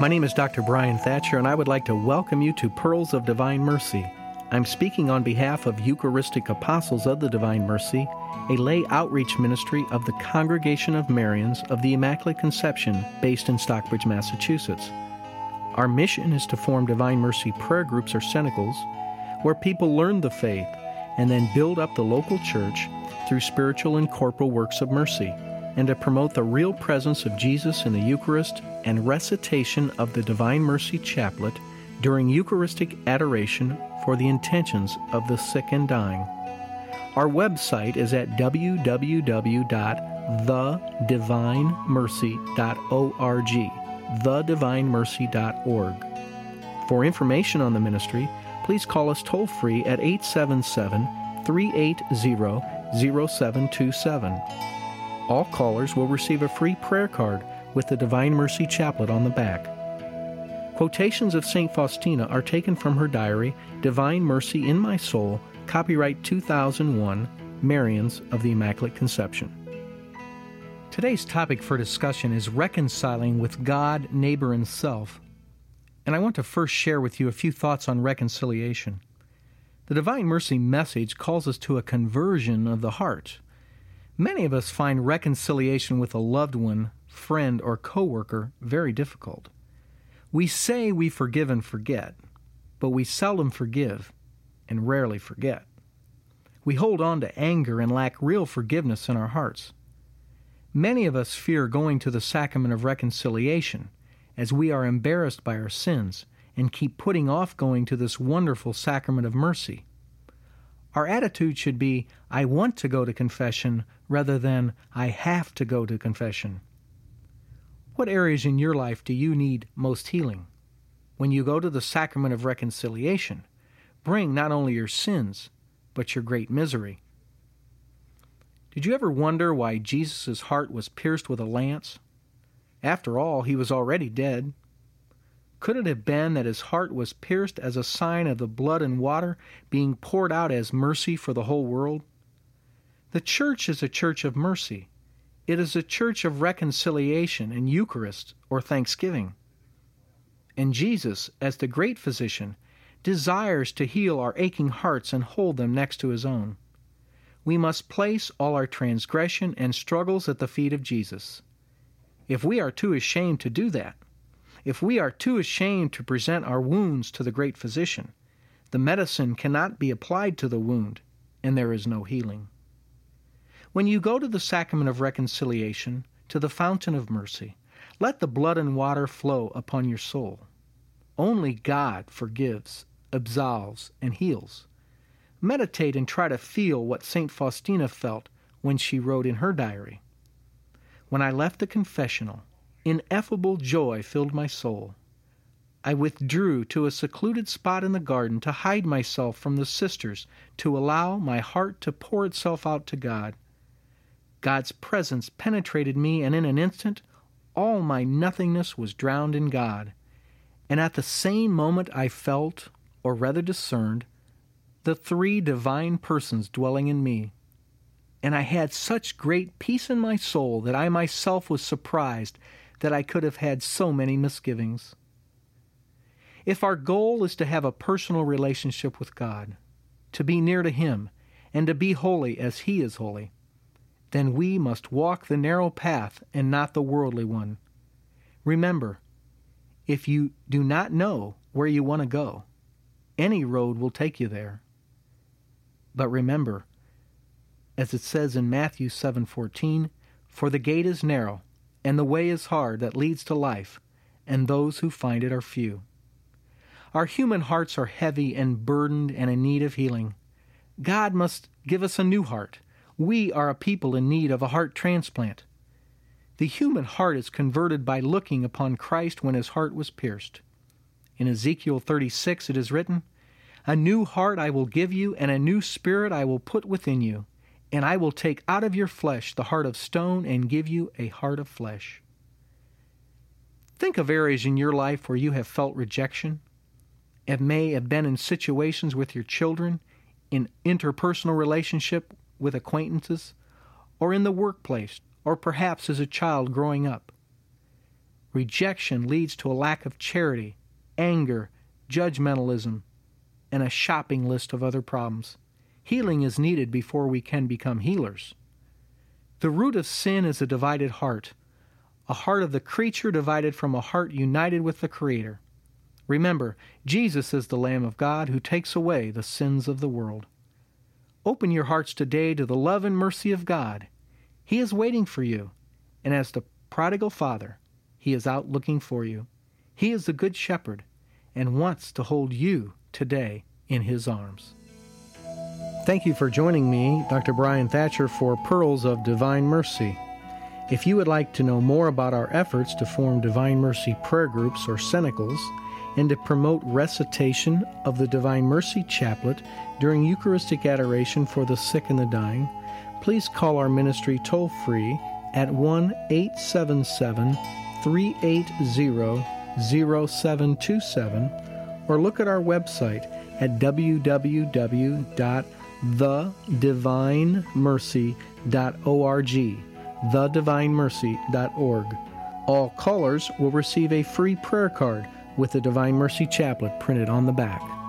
My name is Dr. Bryan Thatcher, and I would like to welcome you to Pearls of Divine Mercy. I'm speaking on behalf of Eucharistic Apostles of the Divine Mercy, a lay outreach ministry of the Congregation of Marians of the Immaculate Conception based in Stockbridge, Massachusetts. Our mission is to form Divine Mercy prayer groups or cenacles where people learn the faith and then build up the local church through spiritual and corporal works of mercy, and to promote the real presence of Jesus in the Eucharist and recitation of the Divine Mercy Chaplet during Eucharistic adoration for the intentions of the sick and dying. Our website is at www.thedivinemercy.org, thedivinemercy.org. For information on the ministry, please call us toll free at 877 380 0727. All callers will receive a free prayer card with the Divine Mercy Chaplet on the back. Quotations of St. Faustina are taken from her diary, Divine Mercy in My Soul, copyright 2001, Marians of the Immaculate Conception. Today's topic for discussion is reconciling with God, neighbor, and self. And I want to first share with you a few thoughts on reconciliation. The Divine Mercy message calls us to a conversion of the heart. Many of us find reconciliation with a loved one, friend, or coworker very difficult. We say we forgive and forget, but we seldom forgive and rarely forget. We hold on to anger and lack real forgiveness in our hearts. Many of us fear going to the sacrament of reconciliation as we are embarrassed by our sins and keep putting off going to this wonderful sacrament of mercy. Our attitude should be, I want to go to confession, rather than, I have to go to confession. What areas in your life do you need most healing? When you go to the sacrament of reconciliation, bring not only your sins, but your great misery. Did you ever wonder why Jesus' heart was pierced with a lance? After all, he was already dead. Could it have been that his heart was pierced as a sign of the blood and water being poured out as mercy for the whole world? The church is a church of mercy. It is a church of reconciliation and Eucharist or thanksgiving. And Jesus, as the great physician, desires to heal our aching hearts and hold them next to his own. We must place all our transgression and struggles at the feet of Jesus. If we are too ashamed to do that, if we are too ashamed to present our wounds to the great physician, the medicine cannot be applied to the wound, and there is no healing. When you go to the sacrament of reconciliation, to the fountain of mercy, let the blood and water flow upon your soul. Only God forgives, absolves, and heals. Meditate and try to feel what St. Faustina felt when she wrote in her diary When I left the confessional, Ineffable joy filled my soul. I withdrew to a secluded spot in the garden to hide myself from the sisters, to allow my heart to pour itself out to God. God's presence penetrated me, and in an instant, all my nothingness was drowned in God. And at the same moment, I felt, or rather discerned, the three divine persons dwelling in me. And I had such great peace in my soul that I myself was surprised that I could have had so many misgivings. If our goal is to have a personal relationship with God, to be near to Him, and to be holy as He is holy, then we must walk the narrow path and not the worldly one. Remember, if you do not know where you want to go, any road will take you there. But remember, as it says in Matthew 7:14, for the gate is narrow and the way is hard that leads to life, and those who find it are few. Our human hearts are heavy and burdened and in need of healing. God must give us a new heart. We are a people in need of a heart transplant. The human heart is converted by looking upon Christ when his heart was pierced. In Ezekiel 36 it is written, A new heart I will give you, and a new spirit I will put within you and I will take out of your flesh the heart of stone and give you a heart of flesh. Think of areas in your life where you have felt rejection. It may have been in situations with your children, in interpersonal relationship with acquaintances, or in the workplace, or perhaps as a child growing up. Rejection leads to a lack of charity, anger, judgmentalism, and a shopping list of other problems. Healing is needed before we can become healers. The root of sin is a divided heart, a heart of the creature divided from a heart united with the Creator. Remember, Jesus is the Lamb of God who takes away the sins of the world. Open your hearts today to the love and mercy of God. He is waiting for you, and as the prodigal father, he is out looking for you. He is the good shepherd and wants to hold you today in his arms. Thank you for joining me, Dr. Bryan Thatcher, for Pearls of Divine Mercy. If you would like to know more about our efforts to form Divine Mercy prayer groups or cenacles, and to promote recitation of the Divine Mercy Chaplet during Eucharistic adoration for the sick and the dying, please call our ministry toll free at 1 877 380 0727 or look at our website at www.thedivinemercy.org. Thedivinemercy.org. All callers will receive a free prayer card with the Divine Mercy Chaplet printed on the back.